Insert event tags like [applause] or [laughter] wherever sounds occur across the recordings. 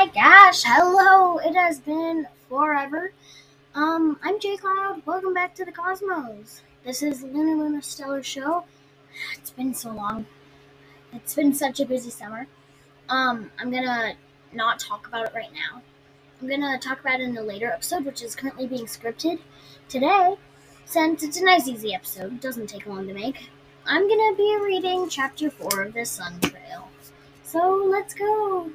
my gosh, hello! It has been forever. Um, I'm Jay Cloud. Welcome back to the Cosmos. This is Lunar Luna Stellar Show. It's been so long. It's been such a busy summer. Um, I'm gonna not talk about it right now. I'm gonna talk about it in a later episode, which is currently being scripted today. Since it's a nice, easy episode, doesn't take long to make. I'm gonna be reading chapter four of the Sun Trail. So let's go.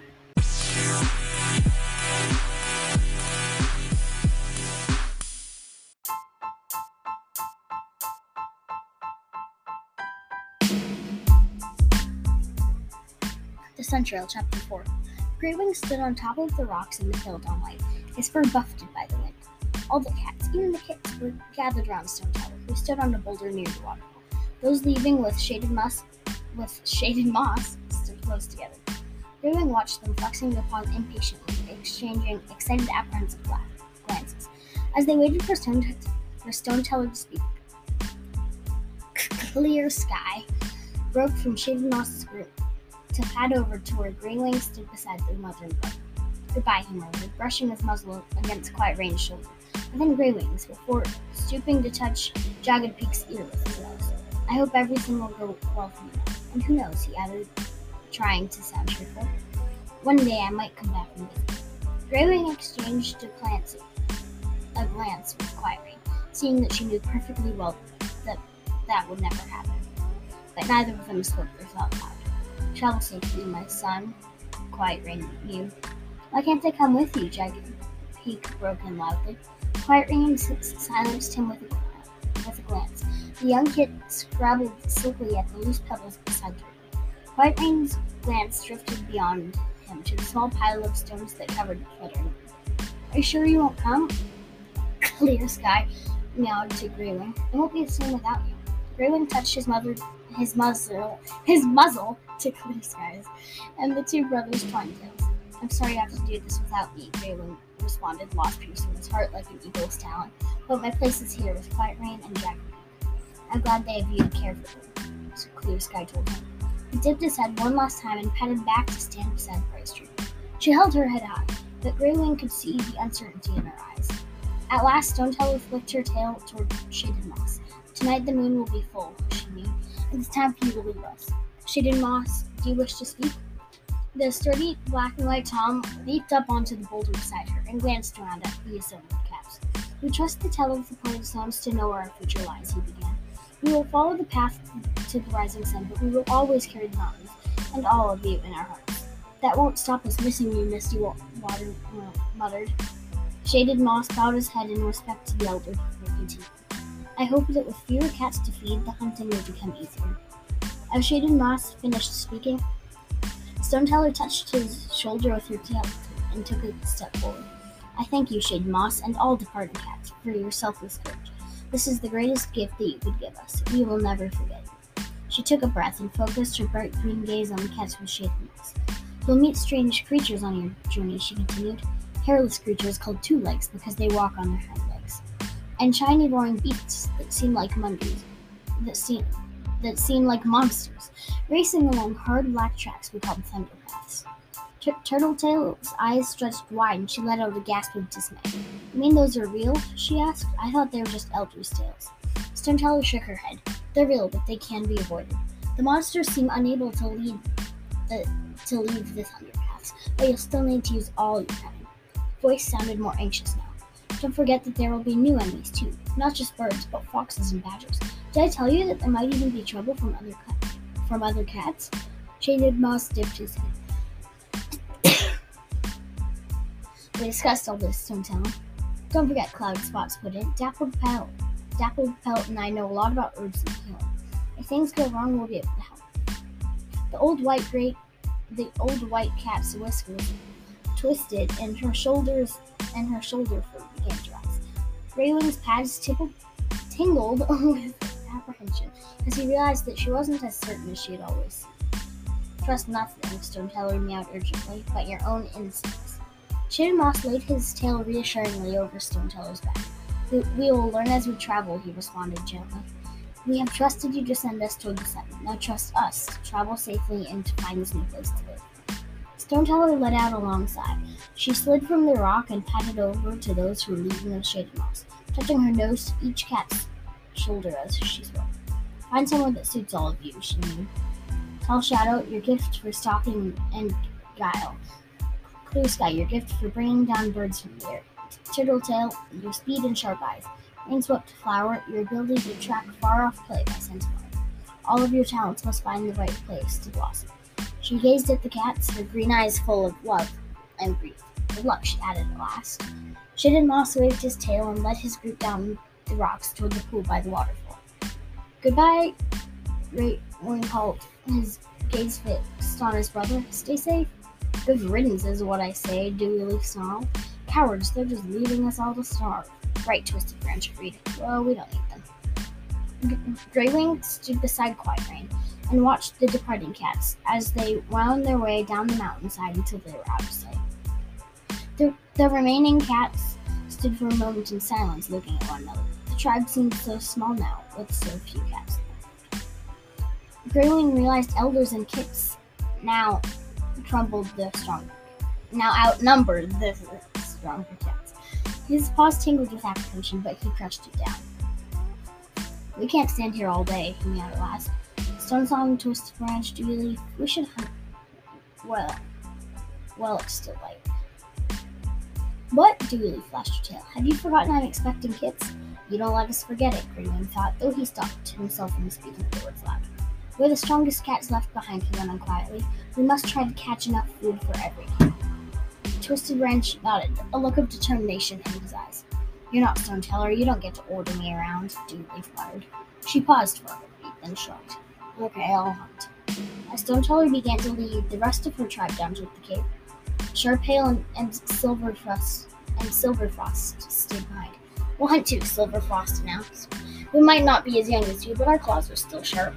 The Sun Trail, Chapter 4. Greywing stood on top of the rocks in the hill on White, his fur buffeted by the wind. All the cats, even the kits, were gathered round Stone Teller, who stood on a boulder near the waterfall. Those leaving with shaded moss, with shaded moss, stood close together. Greywing watched them, flexing upon impatiently, exchanging excited, apprehensive glances, as they waited for Stone, for Stone Teller to speak. Clear sky broke from shaded moss's group to pad over to where Greywing stood beside the mother and brother. Goodbye, he murmured, brushing his muzzle against Quiet Rain's shoulder, and then Greywing's before stooping to touch Jagged Peak's ear with his nose. I hope everything will go well for you. And who knows, he added, trying to sound cheerful. One day I might come back and visit. Greywing exchanged a glance, a glance with Quiet Rain, seeing that she knew perfectly well that that would never happen. But neither of them spoke their thought loud. Travel safely, my son, Quiet Rain you. Why can't I come with you? Jagged Peak broke in loudly. Quiet Rain silenced him with a, with a glance. The young kid scrabbled silkily at the loose pebbles beside her. Quiet Rain's glance drifted beyond him to the small pile of stones that covered the fluttering. Are you sure you won't come? [coughs] Clear sky meowed to Greywing. It won't be the same without you. Greywing touched his mother his muzzle his muzzle to clear skies, and the two brothers twined tails. I'm sorry you have to do this without me, Greywing responded, lost piercing his heart like an eagle's talon. But my place is here with Quiet Rain and Jack. I'm glad they have you to care for me, so Clear Sky told him. He dipped his head one last time and patted back to stand beside Bright Tree. She held her head high, but Greywing could see the uncertainty in her eyes. At last, Stone Teller flicked her tail toward shaded moss. Tonight the moon will be full, she knew. It's time for you to leave us. Shaded Moss, do you wish to speak? The sturdy black and white Tom leaped up onto the boulder beside her and glanced around at the assembled cats. We trust the teller of the pointed stones to know where our future lies, he began. We will follow the path to the rising sun, but we will always carry the mountains and all of you in our hearts. That won't stop us missing you, Misty Water uh, muttered. Shaded Moss bowed his head in respect to the elder continuing. I hope that with fewer cats to feed, the hunting will become easier. As Shaded Moss finished speaking, Stone Teller touched his shoulder with her tail and took a step forward. I thank you, Shaded Moss, and all departed cats, for your selfless courage. This is the greatest gift that you could give us. We will never forget. She took a breath and focused her bright green gaze on the cats with Shaded Moss. You'll meet strange creatures on your journey, she continued. Hairless creatures called two legs because they walk on their hind legs and shiny roaring beasts that seem like monkeys, that seem that seem like monsters, racing along hard black tracks we call thunderpaths. T- Turtletail's eyes stretched wide, and she let out a gasp of dismay. You mean those are real? she asked. I thought they were just elders' tales. Stone Teller shook her head. They're real, but they can be avoided. The monsters seem unable to lead uh, to leave the thunderpaths, but you'll still need to use all your cunning. Voice sounded more anxious now. Don't forget that there will be new enemies too, not just birds, but foxes and badgers. Did I tell you that there might even be trouble from other from other cats? Shaded Moss dipped his head. [coughs] we discussed all this, Stone Teller. Don't forget, Cloud Spots put in. Dappled Pelt. Dappled Pelt and I know a lot about herbs and healing. If things go wrong, we'll be able to help. The old white great the old white cat's whiskers twisted and her shoulders and her shoulder fur began to rise. Greywing's pads tingled with apprehension as he realized that she wasn't as certain as she had always. Trust nothing, Stone Teller meowed urgently, but your own instincts. Shaded Moss laid his tail reassuringly over Stone Teller's back. We, we will learn as we travel, he responded gently. We have trusted you to send us toward the sun. Now trust us to travel safely and to find this new place to live. Stoneteller let out alongside. She slid from the rock and padded over to those who were leaving the shaded moss, touching her nose to each cat's shoulder as she spoke. Find someone that suits all of you, she knew. Tall Shadow, your gift for stalking and guile. Clear Sky, your gift for bringing down birds from the air. Turtletail, your speed and sharp eyes. Rainswept Flower, your ability to track far off play by sense All of your talents must find the right place to blossom. She gazed at the cats, her green eyes full of love and grief. Good luck, she added at last. Shaded Moss waved his tail and led his group down the rocks toward the pool by the waterfall. Goodbye, Great Wing called, his gaze fixed on his brother. Stay safe. Good riddance is what I say, Dewy Leaf snarled. Cowards, they're just leaving us all to starve. Right, Twisted Branch agreed. Well, we don't need them. Greywing stood beside Quiet Rain and watched the departing cats as they wound their way down the mountainside until they were out of sight. The, the remaining cats stood for a moment in silence looking at one another. The tribe seemed so small now, with so few cats. Greywing realized elders and kits now trumbled the strong, now outnumbered the stronger cats. His paws tingled with apprehension, but he crushed it down. We can't stand here all day, he meowed at last. Stone Song, Twisted Branch, Leaf, we should hunt. Well, well, it's still light. What? Dewy Leaf flashed her tail. Have you forgotten I'm expecting kits? You don't let us forget it, Greywing thought, though he stopped himself from speaking the words loud. We're the strongest cats left behind, he went on quietly. We must try to catch enough food for everyone. Twisted Branch nodded, a look of determination in his eyes. You're not Stoneteller, you don't get to order me around, Dewy Leaf fluttered. She paused for a moment, then shrugged. Okay, I'll hunt. As Stoneteller began to lead the rest of her tribe down to the cave, Sharptail and, and Silverfrost and Silverfrost stayed behind. We'll hunt too, Silverfrost announced. We might not be as young as you, but our claws are still sharp.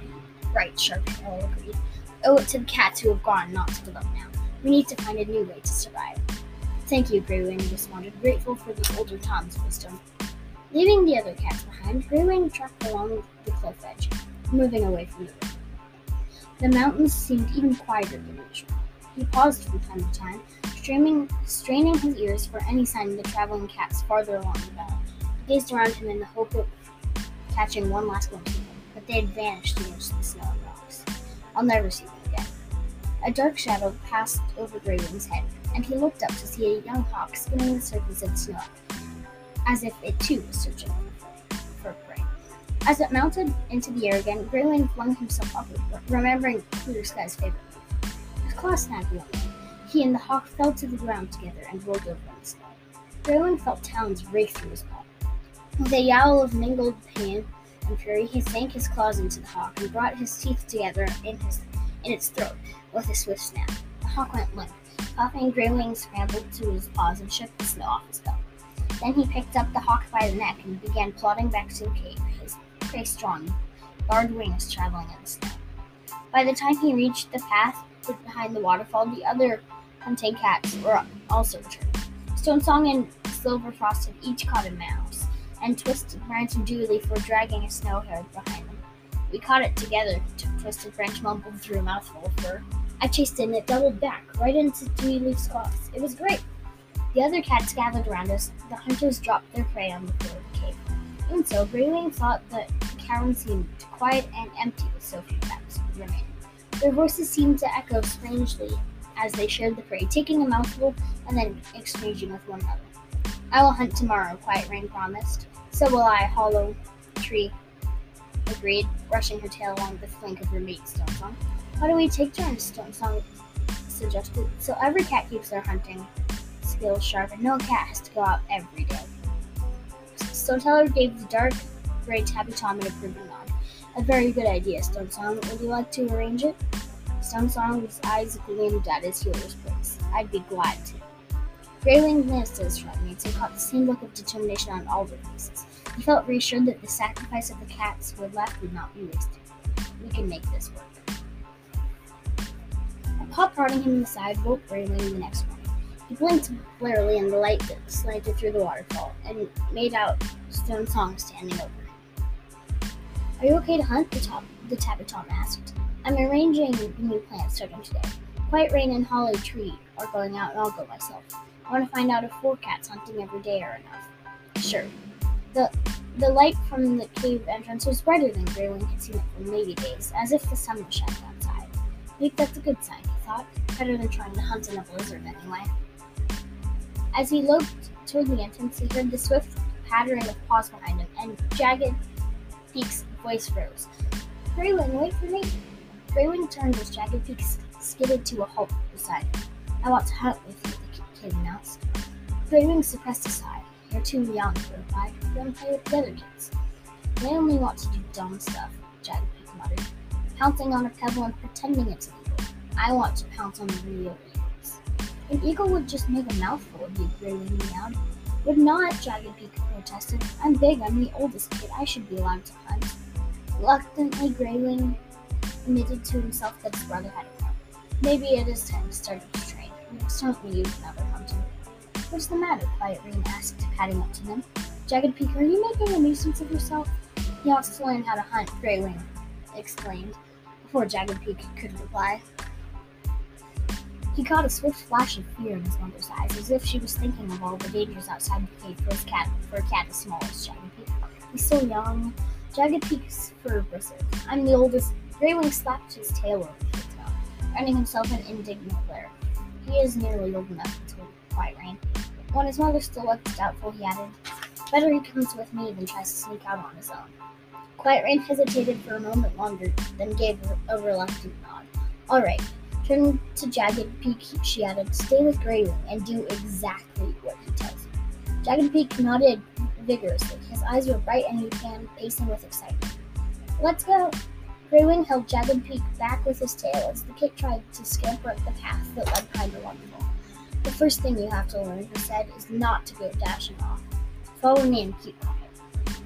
Right, Sharptail agreed. Owe it to the cats who have gone not to give now. We need to find a new way to survive. Thank you, Greywing responded, grateful for the older Tom's wisdom. Leaving the other cats behind, Greywing tracked along the cliff edge, moving away from the river. The mountains seemed even quieter than usual. He paused from time to time, straining, straining his ears for any sign of the traveling cats farther along the valley. He gazed around him in the hope of catching one last glimpse of them, but they had vanished amongst the snow and rocks. I'll never see them again. A dark shadow passed over Greywing's head, and he looked up to see a young hawk skimming the surface of the snow, as if it too was searching. As it mounted into the air again, Greywing flung himself upward, remembering Clear Sky's leaf. His claw snapped one. He and the hawk fell to the ground together and rolled over in the snow. Greywing felt talons rake through his paw. With a yowl of mingled pain and fury, he sank his claws into the hawk and brought his teeth together in his in its throat with a swift snap. The hawk went limp. Puffing Greywing scrambled to his paws and shook the snow off his belt. Then he picked up the hawk by the neck and began plodding back to the cave, prey strong, barred wings traveling in the snow. By the time he reached the path behind the waterfall, the other hunting cats were also returned. Stone Song and Silver Frost had each caught a mouse, and Twisted Branch and Leaf were dragging a snow hare behind them. We caught it together, Twisted Branch mumbled through a mouthful of fur. I chased it and it doubled back, right into Dewy Leaf's claws. It was great. The other cats gathered around us. The hunters dropped their prey on the floor of the cave. Even so, Greywing thought that cavern seemed quiet and empty with so few cats remaining. Their voices seemed to echo strangely as they shared the prey, taking a mouthful and then exchanging with one another. I will hunt tomorrow, Quiet Rain promised. So will I, Hollow Tree agreed, brushing her tail along the flank of her mate, Stone Song. Why do we take turns? Stone Song suggested. So every cat keeps their hunting skills sharp, and no cat has to go out every day. Stoneteller gave the dark gray Tabby Tom an approving nod. A very good idea, Stone Song. Would you like to arrange it? Stone Song's eyes gleamed at his healer's place. I'd be glad to. Greywing glanced at his mates and caught the same look of determination on all their faces. He felt reassured that the sacrifice of the cats who left would not be wasted. We can make this work. A pop prodding him in the side woke Greywing the next morning. He blinked blearily in the light that slanted through the waterfall and made out Stone Song standing over him. Are you okay to hunt? The top the Tabby Tom asked. I'm arranging new plan starting today. Quiet Rain and Hollow Tree are going out, and I'll go myself. I want to find out if four cats hunting every day are enough. Sure. The the light from the cave entrance was brighter than Graywing had seen it for many days, as if the sun was shining outside. Maybe that's a good sign, he thought. Better than trying to hunt in a blizzard anyway. As he looked toward the entrance, he heard the swift pattering of paws behind him, and Jagged Peak's voice rose. Graywing, wait for me. Graywing turned as Jagged Peak skidded to a halt beside him. I want to hunt with you, the kid announced. Graywing suppressed a sigh. You're too young, he replied. Want to play with the other kids. They only want to do dumb stuff, Jagged Peak muttered, pouncing on a pebble and pretending it's an eagle. I want to pounce on the real eagles. An eagle would just make a mouthful of you, Graywing meowed. Would not, Jagged Peak protested. I'm big, I'm the oldest kid, I should be allowed to hunt. Reluctantly, Graywing admitted to himself that his brother had a point. Maybe it is time to start to train. Next time we use another hunting. What's the matter? Quiet Rain asked, padding up to them. Jagged Peak, are you making a nuisance of yourself? He wants to learn how to hunt, Graywing exclaimed, before Jagged Peak could reply. He caught a swift flash of fear in his mother's eyes, as if she was thinking of all the dangers outside the cave for his cat for a cat as small as Jagged Peak. He's so young. Jagged Peak's fur bristled. I'm the oldest. Graywing slapped his tail over his tail, earning himself an indignant glare. He is nearly old enough to Quiet Rain. When his mother still looked doubtful, he added, Better he comes with me than tries to sneak out on his own. Quiet Rain hesitated for a moment longer, then gave a reluctant nod. All right. Turning to Jagged Peak, she added, Stay with Graywing and do exactly what he tells you. Jagged Peak nodded vigorously. His eyes were bright and he began pacing with excitement. Let's go. Graywing held Jagged Peak back with his tail as the kit tried to scamper up the path that led behind the waterfall. The first thing you have to learn, he said, is not to go dashing off. Follow me and keep quiet.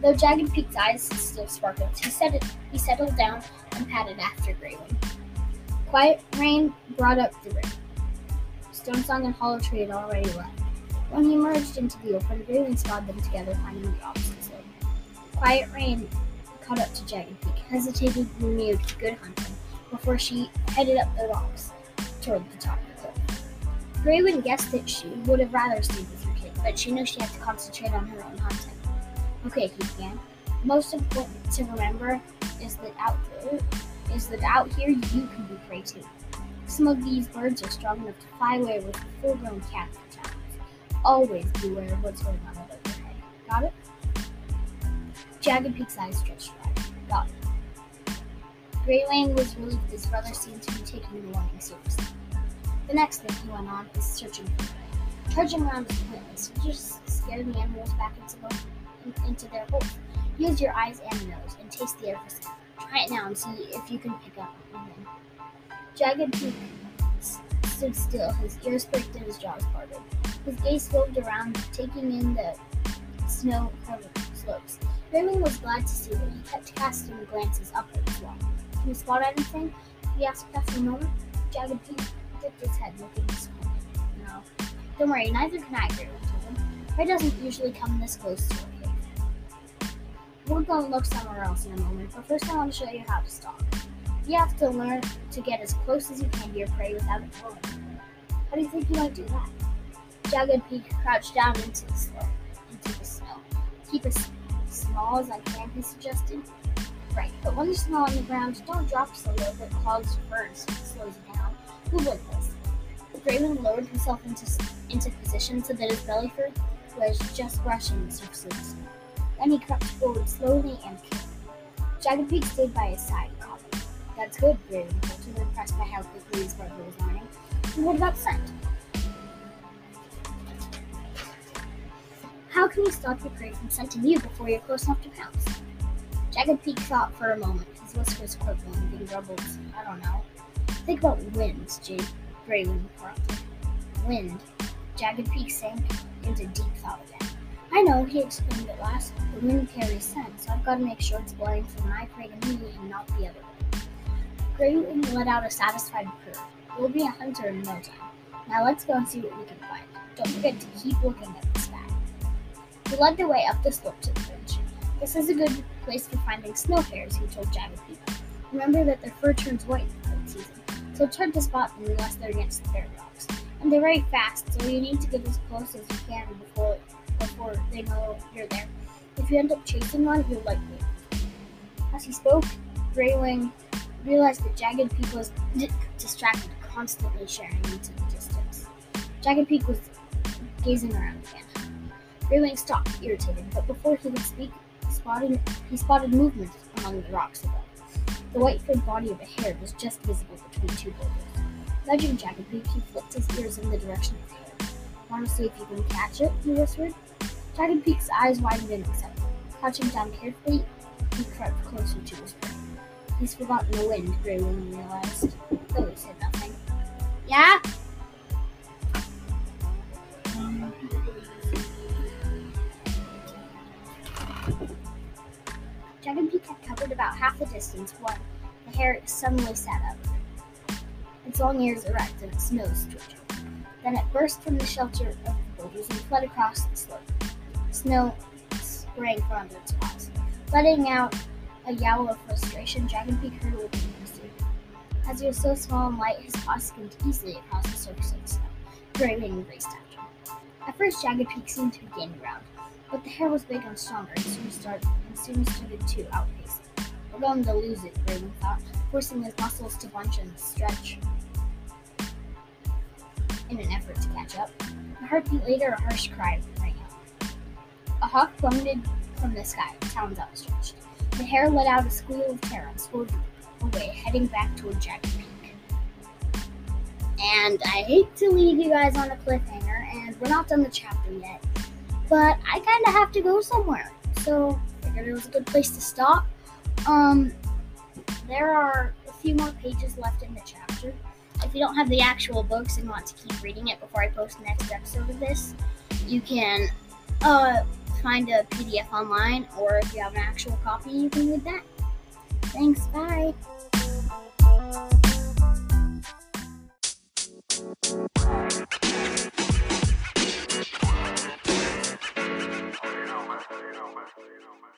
Though Jagged Peak's eyes still sparkled, he settled down and padded after Graywing. Quiet rain brought up the rain. Stone Song and Hollow Tree had already left. When he emerged into the open, Graywing spotted them together, climbing the opposite slope. Quiet Rain caught up to Jagged Peak, hesitated and mewed good hunting before she headed up the rocks toward the top of the cliff. Graywing guessed that she would have rather stayed with her kid, but she knew she had to concentrate on her own hunting. Okay, he began. Most important to remember is that out there is that out here you can be prey too. Some of these birds are strong enough to fly away with a full-grown cat for talons. Always beware of what's going on above your head. Got it? Jagged Peak's eyes stretched wide. Got it. Graywing was relieved his brother seemed to be taking the warning seriously. The next thing he went on was searching for prey. Charging around is pointless. You just scare the animals back into, the, into their holes. Use your eyes and nose and taste the air for scent. Try it now and see if you can pick up anything. Jagged Peak stood still, his ears pricked and his jaws parted. His gaze roved around, taking in the snow-covered slopes. Graywing was glad to see that he kept casting glances upward as well. Can you spot anything? He asked after a moment. Jagged Peak dipped his head, looking disappointed. No. Don't worry, neither can I, Graywing told him. Prey doesn't usually come this close to cave. We're going to look somewhere else in a moment, but first I want to show you how to stalk. You have to learn to get as close as you can to your prey without it. How do you think you might do that? Jagged Peak crouched down into the snow. Into the snow. Keep as small as I can, he suggested. Right, but when you're small on the ground, don't drop so low that clogs first slows you down. Who would this? Graywing lowered himself into into position so that his belly fur was just brushing the surface of the snow. Then he crept forward slowly and carefully. Jagged Peak stayed by his side, coughing. That's good, told him, impressed by how quickly his brother was learning. And what about scent? How can you stop your prey from scenting you before you're close enough to pounce? Jagged Peak thought for a moment, his whiskers quivering, being rubbled. I don't know. Think about winds, Jade Graywing prompted. Wind. Jagged Peak sank into deep thought again. I know, he explained at last. The wind carries so I've got to make sure it's blowing from my prey to me and not the other way. Graywing let out a satisfied purr. We'll be a hunter in no time. Now let's go and see what we can find. Don't forget to keep looking at the sky. He led the way up the slope to the ridge. This is a good place for finding snow hares, he told Jagged. Remember that their fur turns white in the cold season. so it's hard to spot them unless they're against the bear rocks. And they're very fast, so you need to get as close as you can before before they know you're there. If you end up chasing one, you'll like me. As he spoke, Greywing realized that Jagged Peak was distracted, constantly sharing into the distance. Jagged Peak was gazing around again. Greywing stopped, irritated, but before he could speak, spotting, he spotted movement among the rocks above. The white-furred body of a hare was just visible between two boulders. Nudging Jagged Peak, he flipped his ears in the direction of the. Want to see if you can catch it? he whispered. Jagged Peak's eyes widened in excitement. Crouching down carefully, he crept closer to his prey. He's forgotten the wind, Grey Greywing realized, he said nothing. Yeah? Jagged Peak had covered about half the distance when the hare suddenly sat up, its long ears erect and its nose twitching. Then it burst from the shelter of the boulders and fled across the slope. Snow sprang from its paws. Letting out a yowl of frustration, Jagged Peak hurtled in pursuit. As he was so small and light, his paws skimmed easily across the surface of the snow. Greywing raced after him. At first, Jagged Peak seemed to be gaining ground, but the hare was big and stronger and soon, start, and soon started to outpace. We're going to lose it, Greywing thought, forcing his muscles to bunch and stretch in an effort to catch up. A heartbeat later, a harsh cry rang out. A hawk plummeted from the sky, talons outstretched. The hare let out a squeal of terror and soared away, heading back toward Jagged Peak. And I hate to leave you guys on a cliffhanger, and we're not done the chapter yet, but I kind of have to go somewhere. So I figured it was a good place to stop. Um, there are a few more pages left in the chapter. If you don't have the actual books and want to keep reading it before I post the next episode of this, you can uh, find a PDF online, or if you have an actual copy, you can read that. Thanks, bye. you know, man.